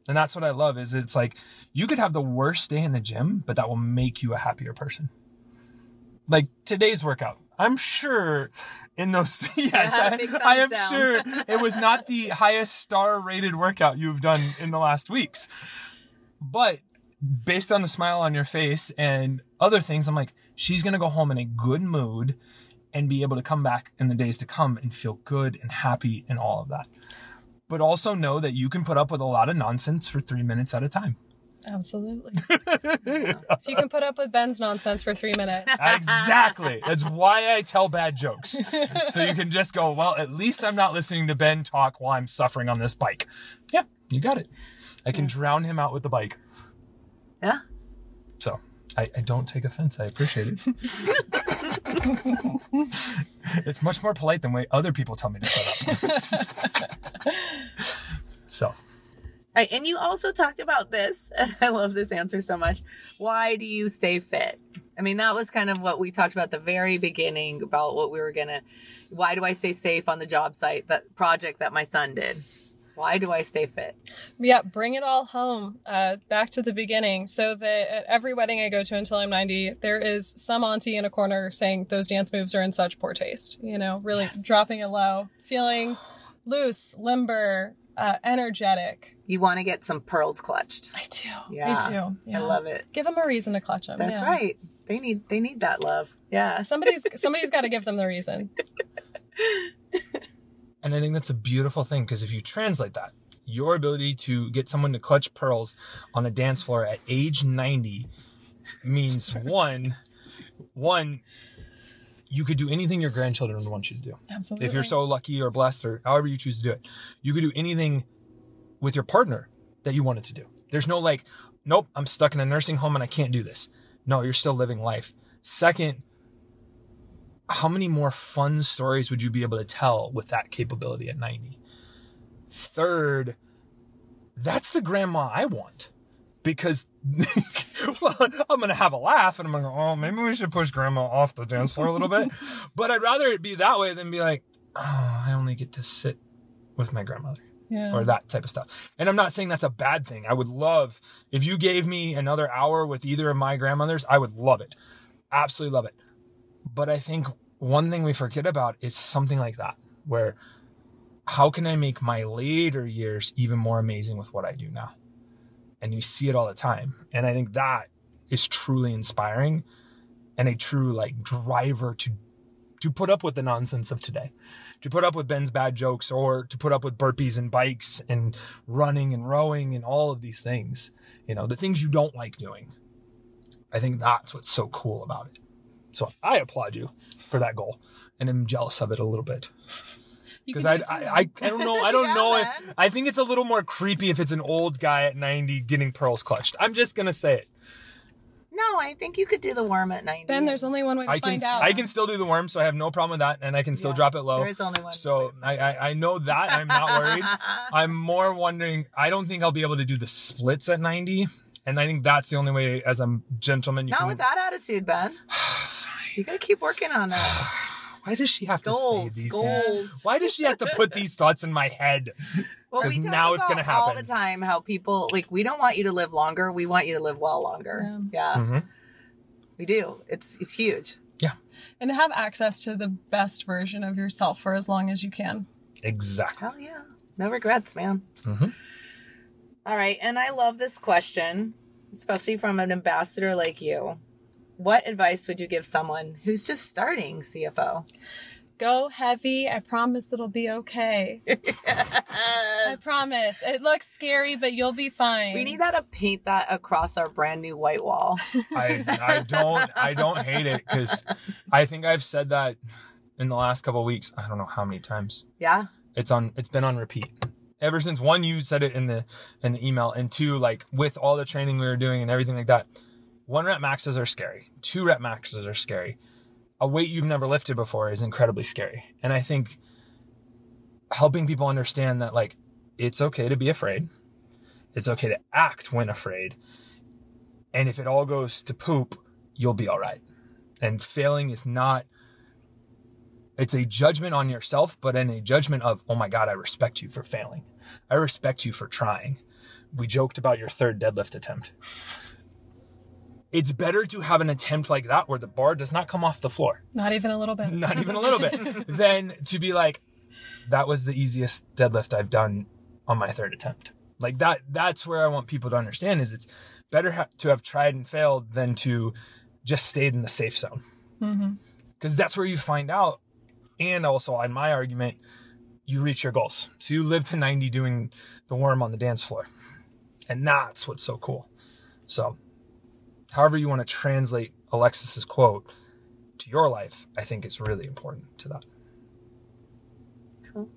And that's what I love is it's like you could have the worst day in the gym, but that will make you a happier person. Like today's workout. I'm sure in those [LAUGHS] yes, had a big I, I am down. sure it was not the [LAUGHS] highest star rated workout you've done in the last weeks. But based on the smile on your face and other things, I'm like, she's gonna go home in a good mood and be able to come back in the days to come and feel good and happy and all of that. But also know that you can put up with a lot of nonsense for three minutes at a time. Absolutely. [LAUGHS] if you can put up with Ben's nonsense for three minutes. Exactly. [LAUGHS] That's why I tell bad jokes. So you can just go, well, at least I'm not listening to Ben talk while I'm suffering on this bike. Yeah, you got it. I can drown him out with the bike. yeah. So I, I don't take offense. I appreciate it. [LAUGHS] it's much more polite than way other people tell me to shut up. so All right. And you also talked about this, [LAUGHS] and I love this answer so much. Why do you stay fit? I mean, that was kind of what we talked about at the very beginning about what we were gonna. Why do I stay safe on the job site? That project that my son did. Why do I stay fit? Yeah, bring it all home. Uh, back to the beginning. So that at every wedding I go to until I'm 90, there is some auntie in a corner saying those dance moves are in such poor taste. You know, really Yes. dropping it low, feeling loose, limber, uh, energetic. You want to get some pearls clutched. I do. Yeah. I do. Yeah. I love it. Give them a reason to clutch them. That's yeah. right. They need they need that love. Yeah. [LAUGHS] Somebody's somebody's got to give them the reason. [LAUGHS] And I think that's a beautiful thing because if you translate that, your ability to get someone to clutch pearls on a dance floor at age 90 means [LAUGHS] one, one, you could do anything your grandchildren want you to do. Absolutely. If you're so lucky or blessed or however you choose to do it, you could do anything with your partner that you wanted to do. There's no like, nope, I'm stuck in a nursing home and I can't do this. No, you're still living life. Second, how many more fun stories would you be able to tell with that capability at 90? Third, that's the grandma I want. Because [LAUGHS] well, I'm gonna have a laugh and I'm gonna go, oh, maybe we should push grandma off the dance floor a little bit. [LAUGHS] but I'd rather it be that way than be like, oh, I only get to sit with my grandmother yeah. or that type of stuff. And I'm not saying that's a bad thing. I would love if you gave me another hour with either of my grandmothers, I would love it. Absolutely love it. But I think one thing we forget about is something like that, where how can I make my later years even more amazing with what I do now? And you see it all the time. And I think that is truly inspiring and a true like driver to to put up with the nonsense of today, to put up with Ben's bad jokes, or to put up with burpees and bikes and running and rowing and all of these things, you know, the things you don't like doing. I think that's what's so cool about it. So I applaud you for that goal and am jealous of it a little bit. You Because I, I, I, I, don't know, I don't [LAUGHS] Yeah, know if, man. I think it's a little more creepy if it's an old guy at 90 getting pearls clutched. I'm just going to say it. No, I think you could do the worm at 90. Ben, there's only one way to I can, find out. I can still do the worm, so I have no problem with that, and I can still Yeah, drop it low. There is only one. So I, I, I know that I'm not worried. [LAUGHS] I'm more wondering. I don't think I'll be able to do the splits at 90, and I think that's the only way. As a gentleman, you Not can. with that attitude, Ben. [SIGHS] You gotta keep working on that. [SIGHS] Why does she have to say these goals. things? Why does she have to put these thoughts in my head? Well, we talk now it's about gonna all the time how people like we don't want you to live longer. We want you to live well longer. Yeah, Mhm. we do. It's it's huge. Yeah, and to have access to the best version of yourself for as long as you can. Exactly. Hell yeah, no regrets, man. Mhm. All right, and I love this question, especially from an ambassador like you. What advice would you give someone who's just starting CFO? Go heavy. I promise it'll be okay. [LAUGHS] I promise. It looks scary, but you'll be fine. We need that to paint that across our brand new white wall. I, I [LAUGHS] don't I don't hate it because I think I've said that in the last couple of weeks. I don't know how many times. Yeah, it's on it's been on repeat ever since one you said it in the in the email and two like with all the training we were doing and everything like that one rep maxes are scary two rep maxes are scary a weight you've never lifted before is incredibly scary and i think helping people understand that like it's okay to be afraid it's okay to act when afraid and if it all goes to poop you'll be all right and failing is not it's a judgment on yourself, but in a judgment of, oh my God, I respect you for failing. I respect you for trying. We joked about your third deadlift attempt. It's better to have an attempt like that where the bar does not come off the floor, Not even a little bit. not even a little bit, [LAUGHS] than to be like, that was the easiest deadlift I've done on my third attempt. Like that, that's where I want people to understand is it's better ha- to have tried and failed than to just stayed in the safe zone mm-hmm. because that's where you find out. And also, on my argument, you reach your goals. So you live to 90 doing the worm on the dance floor. And that's what's so cool. So, however you want to translate Alexis's quote to your life, I think is really important to that. cool.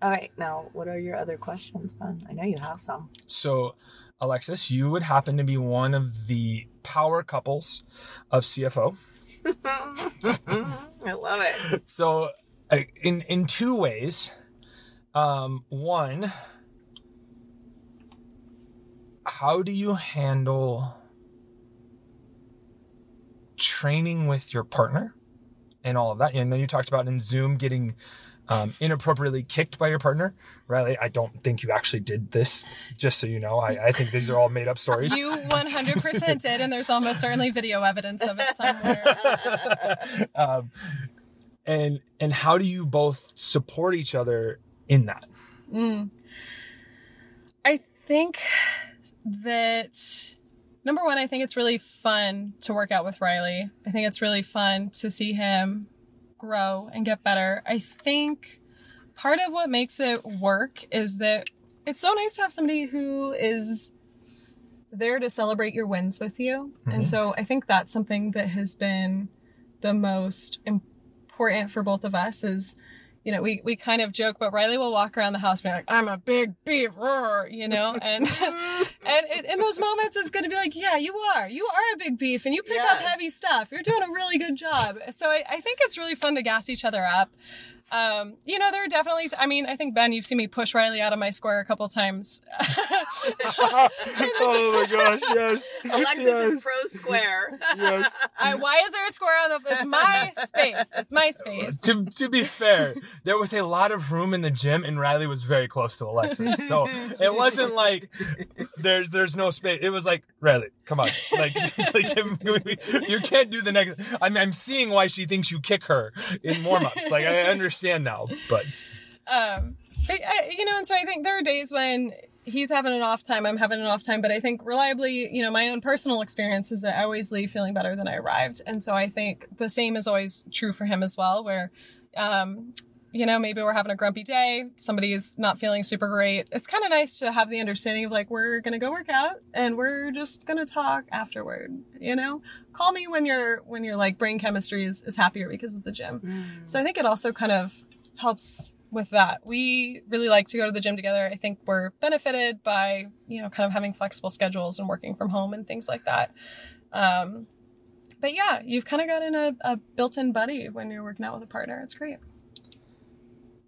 All right, now what are your other questions, Ben? I know you have some. So, Alexis, you would happen to be one of the power couples of CFO. [LAUGHS] I love it. So, uh, in in two ways, um, one, how do you handle training with your partner and all of that? You know, you talked about in Zoom getting um, inappropriately kicked by your partner. Riley, I don't think you actually did this. Just so you know, I, I think these are all made up stories. You 100% did, and there's almost certainly video evidence of it somewhere. [LAUGHS] um, and and how do you both support each other in that? Mm. I think that number one, I think it's really fun to work out with Riley. I think it's really fun to see him grow and get better. I think part of what makes it work is that it's so nice to have somebody who is there to celebrate your wins with you. Mhm. And so I think that's something that has been the most important for both of us is you know, we, we kind of joke, but Riley will walk around the house being like, I'm a big beef, roar, you know, [LAUGHS] and, and it, in those moments, it's going to be like, yeah, you are, you are a big beef and you pick up heavy stuff. You're doing a really good job. So I, I think it's really fun to gas each other up. Um, you know, there are definitely, I mean, I think Ben, you've seen me push Riley out of my square a couple times. [LAUGHS] oh my gosh, yes. [LAUGHS] Alexis yes. is pro square. yes. [LAUGHS] I, why is there a square on the, it's my space. It's my space. To, to be fair, there was a lot of room in the gym, and Riley was very close to Alexis. So it wasn't like there's there's no space. It was like Riley, come on, like, like you can't do the next. I mean, I'm seeing why she thinks you kick her in warm ups. Like I understand now, but Um, but, I, you know, and so I think there are days when he's having an off time, I'm having an off time, but I think reliably, you know, my own personal experience is that I always leave feeling better than I arrived. And so I think the same is always true for him as well, where, um, you know, maybe we're having a grumpy day, somebody's not feeling super great. It's kind of nice to have the understanding of like, we're going to go work out and we're just going to talk afterward, you know? Call me when you're, when your like brain chemistry is, is happier because of the gym. So I think it also kind of helps with that. We really like to go to the gym together. I think we're benefited by, you know, kind of having flexible schedules and working from home and things like that. Um, but yeah, you've kind of gotten a, a built-in buddy when you're working out with a partner. It's great.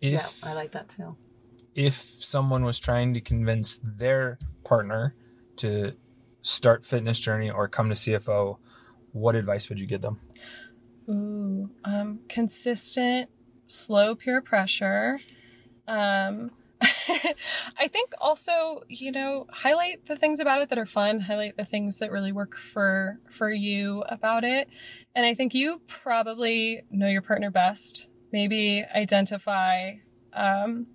if yeah, I like that too. if someone was trying to convince their partner to start fitness journey or come to CFO, what advice would you give them? Ooh, um, consistent, slow peer pressure. Um, [LAUGHS] I think also, you know, highlight the things about it that are fun, highlight the things that really work for for you about it. And I think you probably know your partner best. Maybe identify um,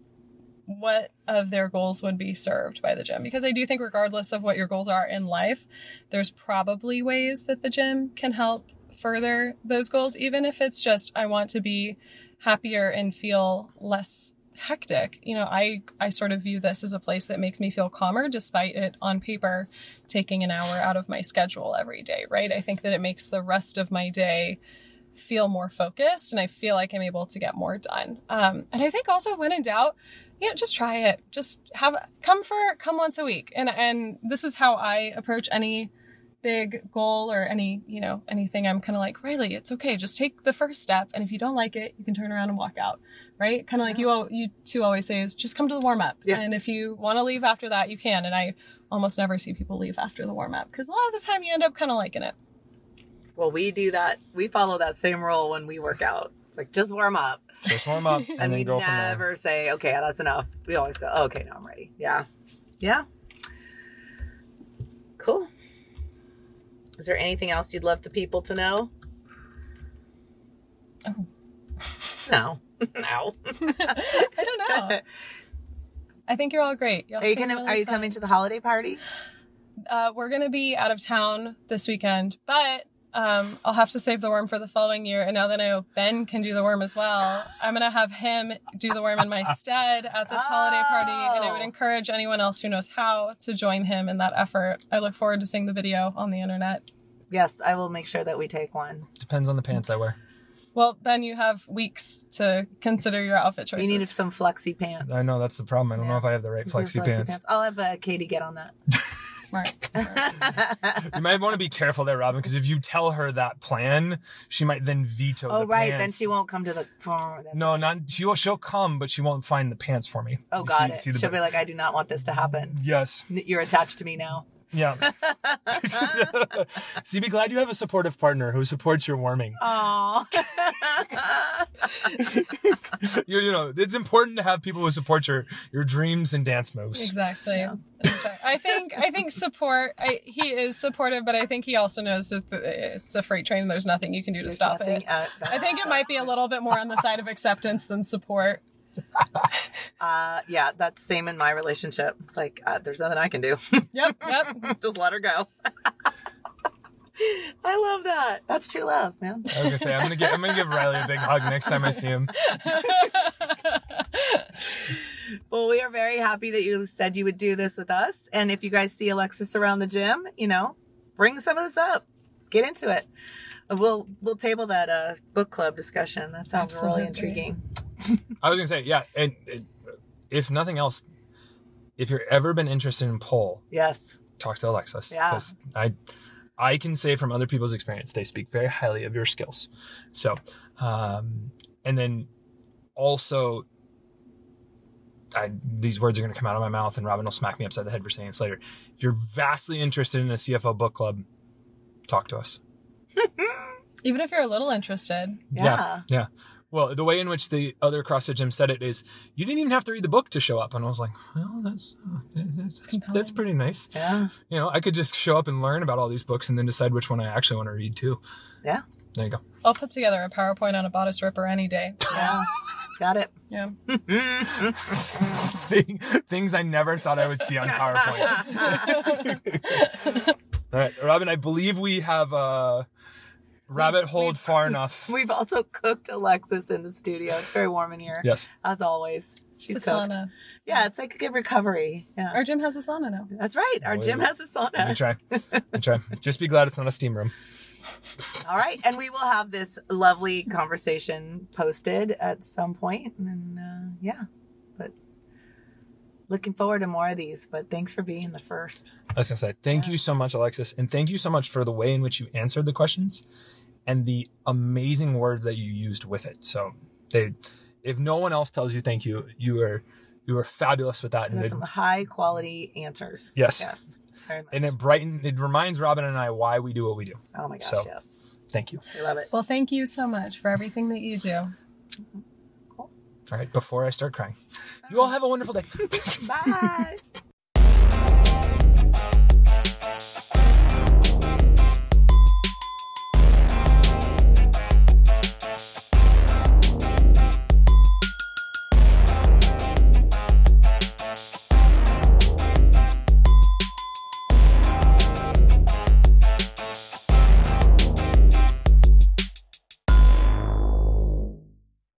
what of their goals would be served by the gym because I do think regardless of what your goals are in life, there's probably ways that the gym can help further those goals even if it's just I want to be happier and feel less hectic. You know, I I sort of view this as a place that makes me feel calmer despite it on paper taking an hour out of my schedule every day, right? I think that it makes the rest of my day feel more focused and I feel like I'm able to get more done. Um, and I think also when in doubt, you know, just try it. Just have come for come once a week. And and this is how I approach any big goal or any, you know, anything. I'm kind of like, Riley, it's okay. Just take the first step. And if you don't like it, you can turn around and walk out. Right? Kind of like you all you two always say is just come to the warm up. Yeah. And if you want to leave after that, you can. And I almost never see people leave after the warm up because a lot of the time you end up kind of liking it. Well, we do that. We follow that same rule when we work out. It's like just warm up, Just warm up [LAUGHS] and, and, then we go from there. never say, "Okay, that's enough." We always go, "Okay, now I'm ready." Yeah, yeah. Cool. Is there anything else you'd love the people to know? Oh. No, [LAUGHS] no. [LAUGHS] I don't know. I think you're all great. Y'all Are you gonna? really Are you fun. coming to the holiday party? Uh, we're gonna be out of town this weekend, but um, I'll have to save the worm for the following year. And now that I know Ben can do the worm as well, I'm gonna have him do the worm in my stead at this holiday party. And I would Oh. encourage anyone else who knows how to join him in that effort. I look forward to seeing the video on the internet. Yes, I will make sure that we take one. Depends on the pants I wear. Well, Ben, you have weeks to consider your outfit choices. You need some flexi pants. I know that's the problem. I don't know if I have the right Is there flexi, pants. I'll have uh, Katie get on that. [LAUGHS] Smart. [LAUGHS] Smart. You might want to be careful there, Robyn, because if you tell her that plan, she might then veto. oh the right, then she won't come to the. Oh, that's No, not she. will She'll come, but she won't find the pants for me. Oh, You got see- it. see She'll bit- be like, I do not want this to happen. Yes. You're attached to me now. Yeah. [LAUGHS] see, be glad you have a supportive partner who supports your warming. Oh. [LAUGHS] you, you know, it's important to have people who support your your dreams and dance moves. Exactly. Yeah. That's. I think I think support. I, he is supportive, but I think he also knows that the- it's a freight train. and There's nothing you can do to stop it. I think it might be a [LAUGHS] little bit more on the side of acceptance than support. [LAUGHS] uh, yeah, that's same in my relationship. It's like uh, there's nothing I can do. Yep. Yep. [LAUGHS] Just let her go. [LAUGHS] I love that. That's true love, man. I was gonna say I'm gonna give I'm gonna give Riley a big hug next time I see him. well, we are very happy that you said you would do this with us. And if you guys see Alexis around the gym, you know, bring some of this up. Get into it. We'll we'll table that uh, book club discussion. That sounds really Absolutely. intriguing. I was gonna say, yeah, and, and if nothing else, if you've ever been interested in pole, Yes. talk to Alexis. Yeah. 'cause I I can say from other people's experience, they speak very highly of your skills. So, um, and then also, I, these words are going to come out of my mouth, and Robyn will smack me upside the head for saying this later. If you're vastly interested in a CFO book club, talk to us. [LAUGHS] Even if you're a little interested. Yeah. yeah. Well, the way in which the other CrossFit gym said it is, you didn't even have to read the book to show up, and I was like, well, that's uh, that's, that's pretty nice. Yeah. You know, I could just show up and learn about all these books, and then decide which one I actually want to read too. Yeah. There you go. I'll put together a PowerPoint on a bodice ripper any day. Yeah. Got it. Yeah. [LAUGHS] Things I never thought I would see on PowerPoint. [LAUGHS] All right, Robyn, I believe we have a rabbit hole far enough. [LAUGHS] We've also cooked Alexis in the studio. It's very warm in here. Yes. As always. She's It's a cooked. sauna. Yeah, it's like a good recovery. Yeah. Our gym has a sauna now. That's right. Our gym has a Let me sauna. try. Let me try. [LAUGHS] Just be glad it's not a steam room. All right. And we will have this lovely conversation posted at some point. And uh, yeah, but looking forward to more of these. But thanks for being the first. I was gonna say thank you so much, Alexis, and thank you so much for the way in which you answered the questions and the amazing words that you used with it. So they, if no one else tells you thank you, you are you are fabulous with that, And and some high quality answers. Yes. Yes. Very much. and it brighten it reminds Robyn and I why we do what we do. oh my gosh, so- yes. Thank you. I love it. Well, thank you so much for everything that you do. Cool. All right, before I start crying, you all have a wonderful day. [LAUGHS] Bye.